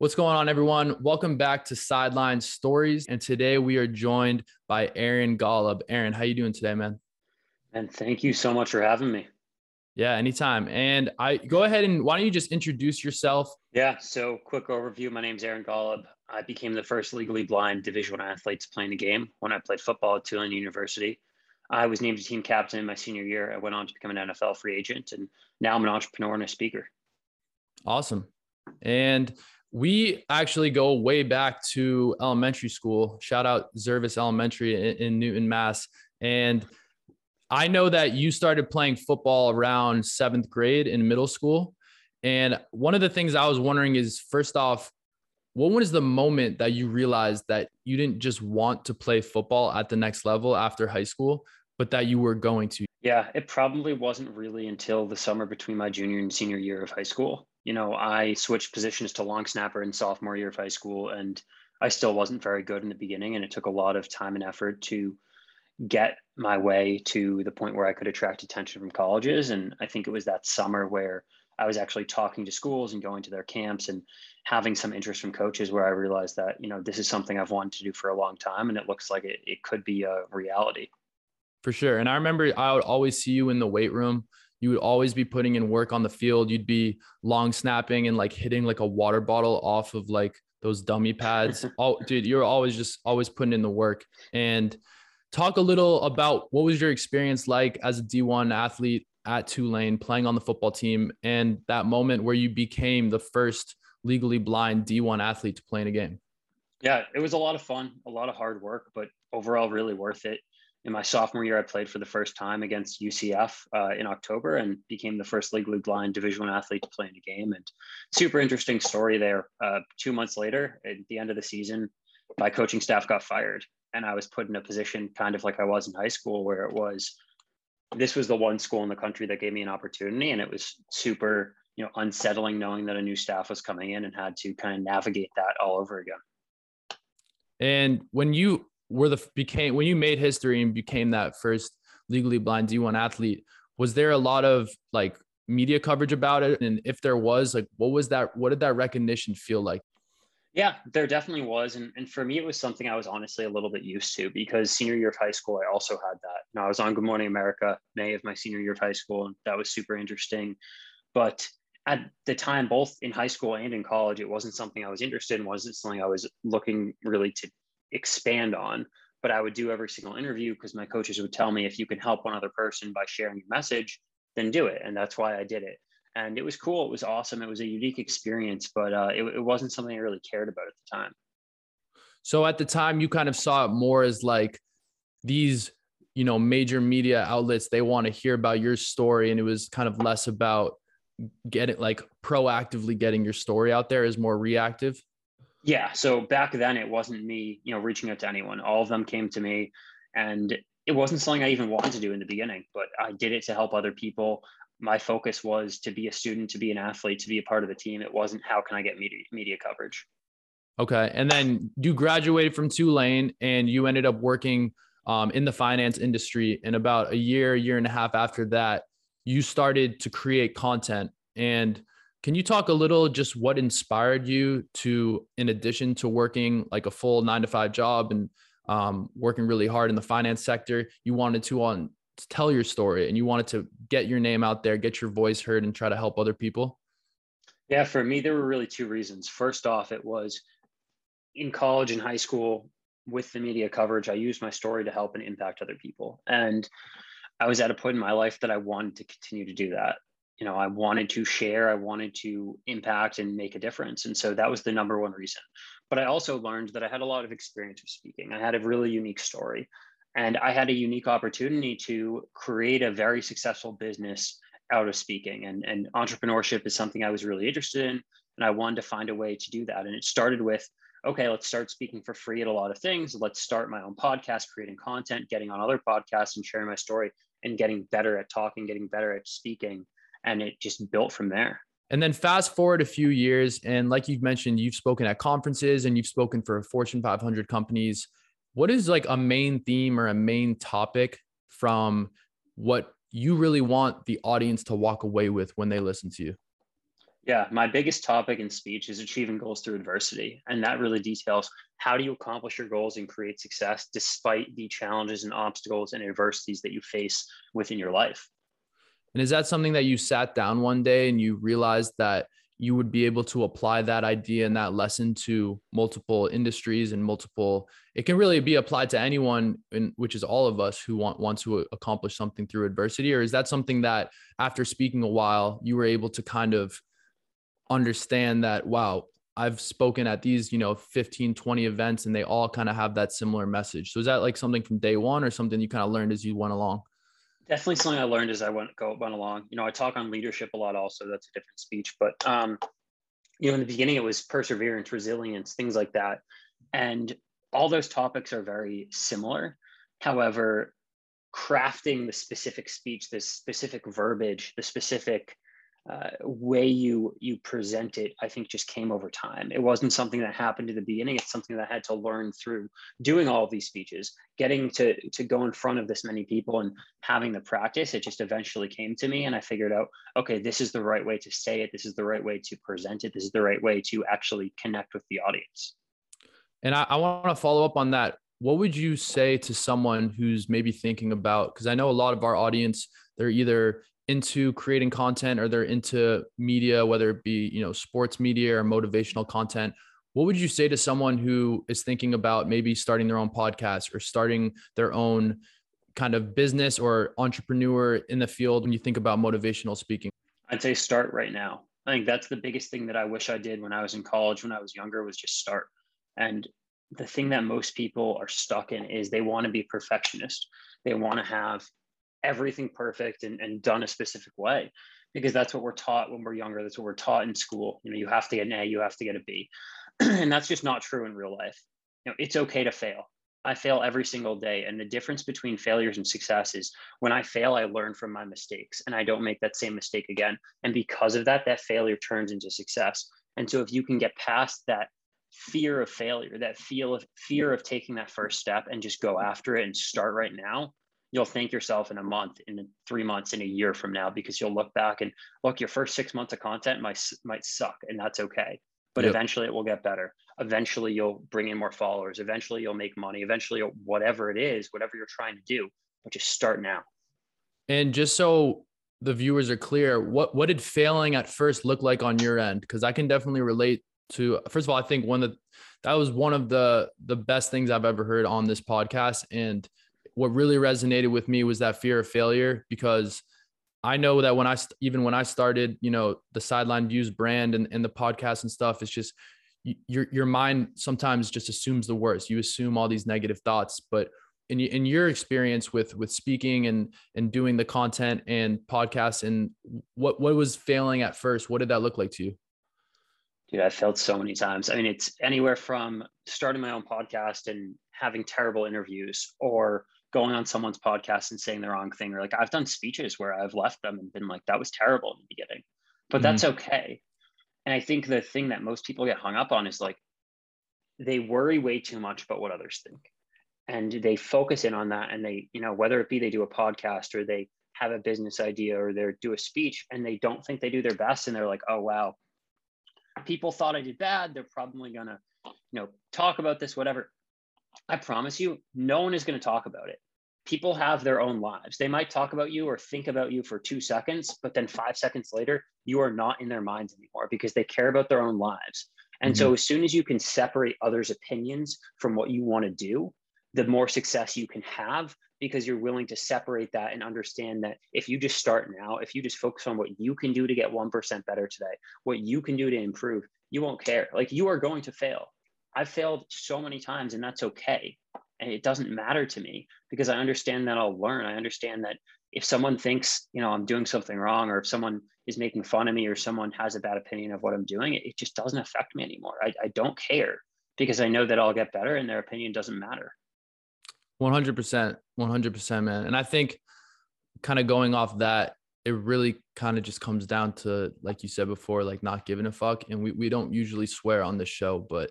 What's going on, everyone? Welcome back to Sideline Stories. And today we are joined by Aaron Golub. Aaron, how you doing today, man? And thank you so much for having me. Yeah, anytime. And I go ahead and why don't you just introduce yourself? Yeah. So, quick overview. My name's Aaron Golub. I became the first legally blind Division One athlete to play in the game when I played football at Tulane University. I was named a team captain in my senior year. I went on to become an NFL free agent, and now I'm an entrepreneur and a speaker. Awesome. And we actually go way back to elementary school. Shout out Zervas Elementary in, in Newton, Mass. And I know that you started playing football around seventh grade in middle school. And one of the things I was wondering is first off, what was the moment that you realized that you didn't just want to play football at the next level after high school, but that you were going to? Yeah, it probably wasn't really until the summer between my junior and senior year of high school you know, I switched positions to long snapper in sophomore year of high school, and I still wasn't very good in the beginning. And it took a lot of time and effort to get my way to the point where I could attract attention from colleges. And I think it was that summer where I was actually talking to schools and going to their camps and having some interest from coaches where I realized that, you know, this is something I've wanted to do for a long time and it looks like it, it could be a reality. For sure. And I remember I would always see you in the weight room you would always be putting in work on the field. You'd be long snapping and like hitting like a water bottle off of like those dummy pads. oh, dude, you're always just always putting in the work. And talk a little about what was your experience like as a D1 athlete at Tulane playing on the football team and that moment where you became the first legally blind D1 athlete to play in a game. Yeah, it was a lot of fun, a lot of hard work, but overall really worth it in my sophomore year, I played for the first time against UCF uh, in October and became the first legally blind Division One athlete to play in a game. And super interesting story there. Uh, two months later, at the end of the season, my coaching staff got fired, and I was put in a position kind of like I was in high school, where it was this was the one school in the country that gave me an opportunity, and it was super you know unsettling knowing that a new staff was coming in and had to kind of navigate that all over again. And when you were the became when you made history and became that first legally blind D1 athlete, was there a lot of like media coverage about it? And if there was, like what was that what did that recognition feel like? Yeah, there definitely was. And, and for me, it was something I was honestly a little bit used to because senior year of high school, I also had that. Know, I was on Good Morning America May of my senior year of high school, and that was super interesting. But at the time, both in high school and in college, it wasn't something I was interested in. wasn't something I was looking really to expand on but I would do every single interview because my coaches would tell me if you can help one other person by sharing your message, then do it. And that's why I did it. And it was cool. It was awesome. It was a unique experience, but uh, it, it wasn't something I really cared about at the time. So at the time, you kind of saw it more as like these, you know, major media outlets, they want to hear about your story. And it was kind of less about getting like proactively getting your story out there is more reactive. Yeah. So back then it wasn't me, you know, reaching out to anyone. All of them came to me and it wasn't something I even wanted to do in the beginning, but I did it to help other people. My focus was to be a student, to be an athlete, to be a part of the team. It wasn't how can I get media media coverage. Okay. And then you graduated from Tulane and you ended up working um, in the finance industry. And about a year, year and a half after that, you started to create content. And can you talk a little just what inspired you to, in addition to working like a full nine to five job and um, working really hard in the finance sector, you wanted to on to tell your story and you wanted to get your name out there, get your voice heard, and try to help other people? Yeah, for me, there were really two reasons. First off, it was in college and high school with the media coverage, I used my story to help and impact other people. And I was at a point in my life that I wanted to continue to do that you know i wanted to share i wanted to impact and make a difference. And so that was the number one reason. But i also learned that i had a lot of experience with speaking. I had a really unique story. And i had a unique opportunity to create a very successful business out of speaking. And, and entrepreneurship is something i was really interested in. And i wanted to find a way to do that. And it started with okay let's start speaking for free at a lot of things. Let's start my own podcast creating content getting on other podcasts and sharing my story and getting better at talking getting better at speaking and it just built from there. And then fast forward a few years, and like you've mentioned, you've spoken at conferences and you've spoken for Fortune 500 companies. What is like a main theme or a main topic from what you really want the audience to walk away with when they listen to you? Yeah, my biggest topic in speech is achieving goals through adversity. And that really details how do you accomplish your goals and create success despite the challenges and obstacles and adversities that you face within your life. And is that something that you sat down one day and you realized that you would be able to apply that idea and that lesson to multiple industries and multiple it can really be applied to anyone in, which is all of us who want want to accomplish something through adversity? Or is that something that after speaking a while you were able to kind of understand that wow i've spoken at these you know 15 20 events and they all kind of have that similar message? So is that like something from day one or something you kind of learned as you went along definitely something I learned as I went go went along. You know, I talk on leadership a lot. Also, that's a different speech, but um, you know, in the beginning, it was perseverance, resilience, things like that, and all those topics are very similar. However, crafting the specific speech, the specific verbiage, the specific uh, way you you present it i think just came over time. It wasn't something that happened at the beginning. It's something that i had to learn through doing all of these speeches getting to to go in front of this many people and having the practice. It just eventually came to me and i figured out okay this is the right way to say it. This is the right way to present it. This is the right way to actually connect with the audience. And i, I want to follow up on that. What would you say to someone who's maybe thinking about because i know a lot of our audience they're either into creating content or they're into media, whether it be, you know, sports media or motivational content, what would you say to someone who is thinking about maybe starting their own podcast or starting their own kind of business or entrepreneur in the field when you think about motivational speaking? I'd say start right now. I think that's the biggest thing that I wish I did when I was in college, when I was younger, was just start. And the thing that most people are stuck in is they want to be perfectionist. They want to have everything perfect and, and done a specific way because that's what we're taught when we're younger. That's what we're taught in school. You know you have to get an a you have to get a b. And that's just not true in real life. You know it's okay to fail. I fail every single day. And the difference between failures and success is when i fail i learn from my mistakes and i don't make that same mistake again. And because of that that failure turns into success. And so if you can get past that fear of failure that feel of fear of taking that first step and just go after it and start right now you'll thank yourself in a month, in three months, in a year from now, because you'll look back and look, your first six months of content might might suck, and that's okay. But yep. eventually, it will get better. Eventually, you'll bring in more followers. Eventually, you'll make money. Eventually, whatever it is, whatever you're trying to do, but just start now. And just so the viewers are clear, what what did failing at first look like on your end? Because I can definitely relate to. First of all, I think one that that was one of the the best things I've ever heard on this podcast, and what really resonated with me was that fear of failure because I know that when I even when I started, you know, the sideline views brand and, and the podcast and stuff, it's just your your mind sometimes just assumes the worst. You assume all these negative thoughts, but in in your experience with with speaking and and doing the content and podcasts and what what was failing at first? What did that look like to you? Dude, I failed so many times. I mean, it's anywhere from starting my own podcast and having terrible interviews or going on someone's podcast and saying the wrong thing or like i've done speeches where i've left them and been like that was terrible in the beginning. But mm-hmm. that's okay. And i think the thing that most people get hung up on is like they worry way too much about what others think. And they focus in on that and they you know whether it be they do a podcast or they have a business idea or they do a speech and they don't think they do their best and they're like oh wow. People thought i did bad. They're probably gonna you know talk about this whatever I promise you, no one is going to talk about it. People have their own lives. They might talk about you or think about you for two seconds, but then five seconds later, you are not in their minds anymore because they care about their own lives. And mm-hmm. so, as soon as you can separate others' opinions from what you want to do, the more success you can have because you're willing to separate that and understand that if you just start now, if you just focus on what you can do to get 1% better today, what you can do to improve, you won't care. Like you are going to fail. I've failed so many times and that's okay. And it doesn't matter to me because I understand that I'll learn. I understand that if someone thinks, you know, I'm doing something wrong or if someone is making fun of me or someone has a bad opinion of what I'm doing, it, just doesn't affect me anymore. I, I don't care because I know that I'll get better and their opinion doesn't matter. 100%. 100%, man. And I think kind of going off that, it really kind of just comes down to, like you said before, like not giving a fuck. And we, we don't usually swear on the show, but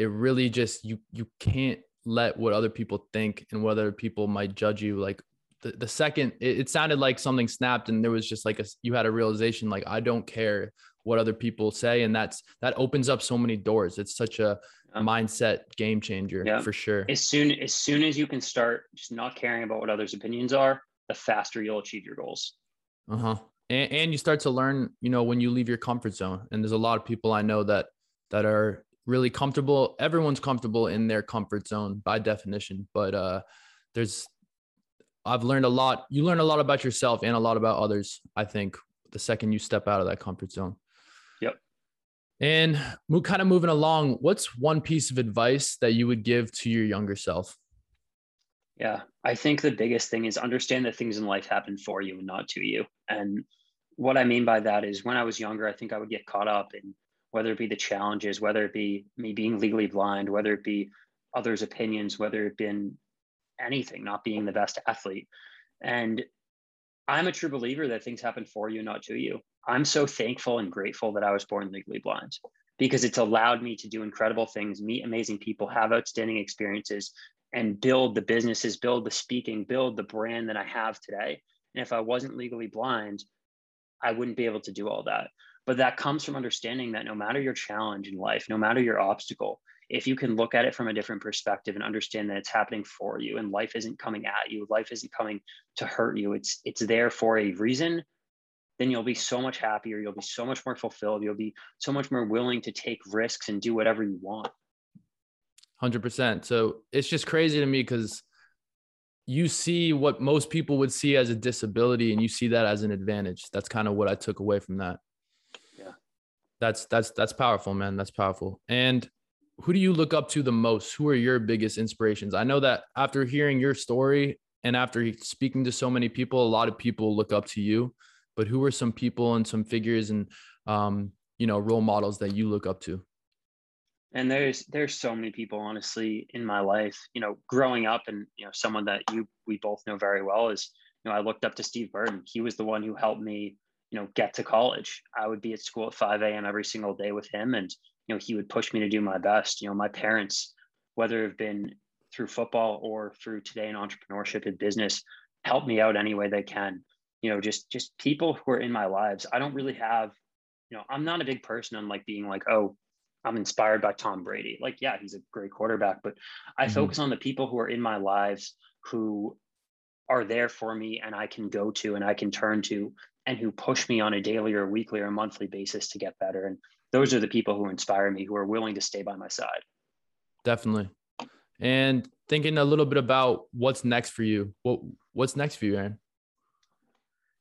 it really just you you can't let what other people think and whether people might judge you. Like the, the second it, it, sounded like something snapped and there was just like a you had a realization like i don't care what other people say. And that's that opens up so many doors. It's such a yeah. mindset game changer yeah. for sure. As soon as soon as you can start just not caring about what others opinions are the faster you'll achieve your goals. Uh-huh. And, and you start to learn you know when you leave your comfort zone. And there's a lot of people i know that that are really comfortable. Everyone's comfortable in their comfort zone by definition but uh there's i've learned a lot. You learn a lot about yourself and a lot about others i think the second you step out of that comfort zone. Yep. And kind of moving along what's one piece of advice that you would give to your younger self? Yeah i think the biggest thing is understand that things in life happen for you and not to you. And what i mean by that is when i was younger i think i would get caught up in whether it be the challenges, whether it be me being legally blind, whether it be others' opinions, whether it been anything, not being the best athlete. And I'm a true believer that things happen for you, not to you. I'm so thankful and grateful that I was born legally blind because it's allowed me to do incredible things, meet amazing people, have outstanding experiences, and build the businesses, build the speaking, build the brand that I have today. And if I wasn't legally blind, I wouldn't be able to do all that. But that comes from understanding that no matter your challenge in life, no matter your obstacle, if you can look at it from a different perspective and understand that it's happening for you and life isn't coming at you, life isn't coming to hurt you, it's it's there for a reason, then you'll be so much happier, you'll be so much more fulfilled, you'll be so much more willing to take risks and do whatever you want. 100%. So it's just crazy to me cuz you see what most people would see as a disability and you see that as an advantage. That's kind of what I took away from that that's that's that's powerful, man. That's powerful. And who do you look up to the most? Who are your biggest inspirations? I know that after hearing your story and after speaking to so many people, a lot of people look up to you. But who are some people and some figures and um, you know role models that you look up to? And there's there's so many people honestly in my life. You know, growing up and you know someone that you we both know very well is you know I looked up to Steve Burton. He was the one who helped me you know get to college. I would be at school at 5 a.m every single day with him and you know he would push me to do my best. You know my parents whether it have been through football or through today in entrepreneurship and business help me out any way they can. You know just just people who are in my lives. I don't really have you know i'm not a big person on like being like oh i'm inspired by tom brady. Like yeah he's a great quarterback but i mm-hmm. focus on the people who are in my lives who are there for me and i can go to and i can turn to and who push me on a daily or weekly or monthly basis to get better. And those are the people who inspire me, who are willing to stay by my side. Definitely. And thinking a little bit about what's next for you. What what's next for you, Aaron?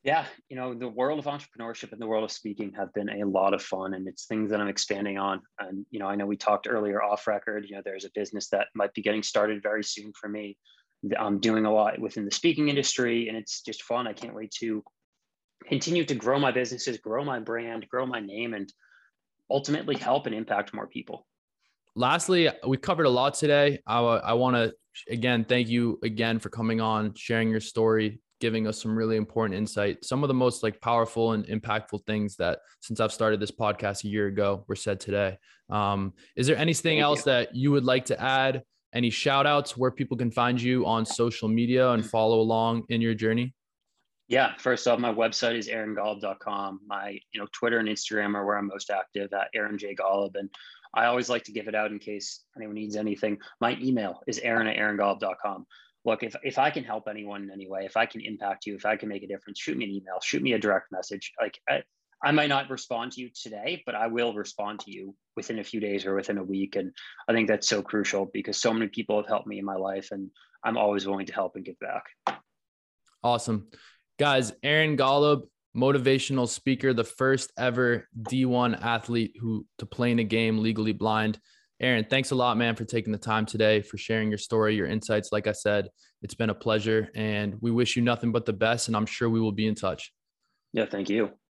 Yeah, you know, the world of entrepreneurship and the world of speaking have been a lot of fun and it's things that I'm expanding on. And, you know, I know we talked earlier off record, you know, there's a business that might be getting started very soon for me. I'm doing a lot within the speaking industry and it's just fun. I can't wait to continue to grow my businesses, grow my brand, grow my name, and ultimately help and impact more people. Lastly, we covered a lot today. I, I want to again thank you again for coming on, sharing your story, giving us some really important insight. Some of the most like powerful and impactful things that since I've started this podcast a year ago were said today. Um, is there anything thank else you. that you would like to add? Any shout outs where people can find you on social media and follow along in your journey? Yeah, first off, my website is aarongolub.com. My, you know, Twitter and Instagram are where I'm most active at Aaron J. Golub. And I always like to give it out in case anyone needs anything. My email is aaron at aarongolub.com. Look, if, if I can help anyone in any way, if I can impact you, if I can make a difference, shoot me an email, shoot me a direct message. Like I might not respond to you today, but I will respond to you within a few days or within a week. And I think that's so crucial because so many people have helped me in my life and I'm always willing to help and give back. Awesome. Guys, Aaron Golub, motivational speaker, the first ever D1 athlete who to play in a game legally blind. Aaron, thanks a lot, man, for taking the time today, for sharing your story, your insights. Like I said, it's been a pleasure, and we wish you nothing but the best. And I'm sure we will be in touch. Yeah, thank you.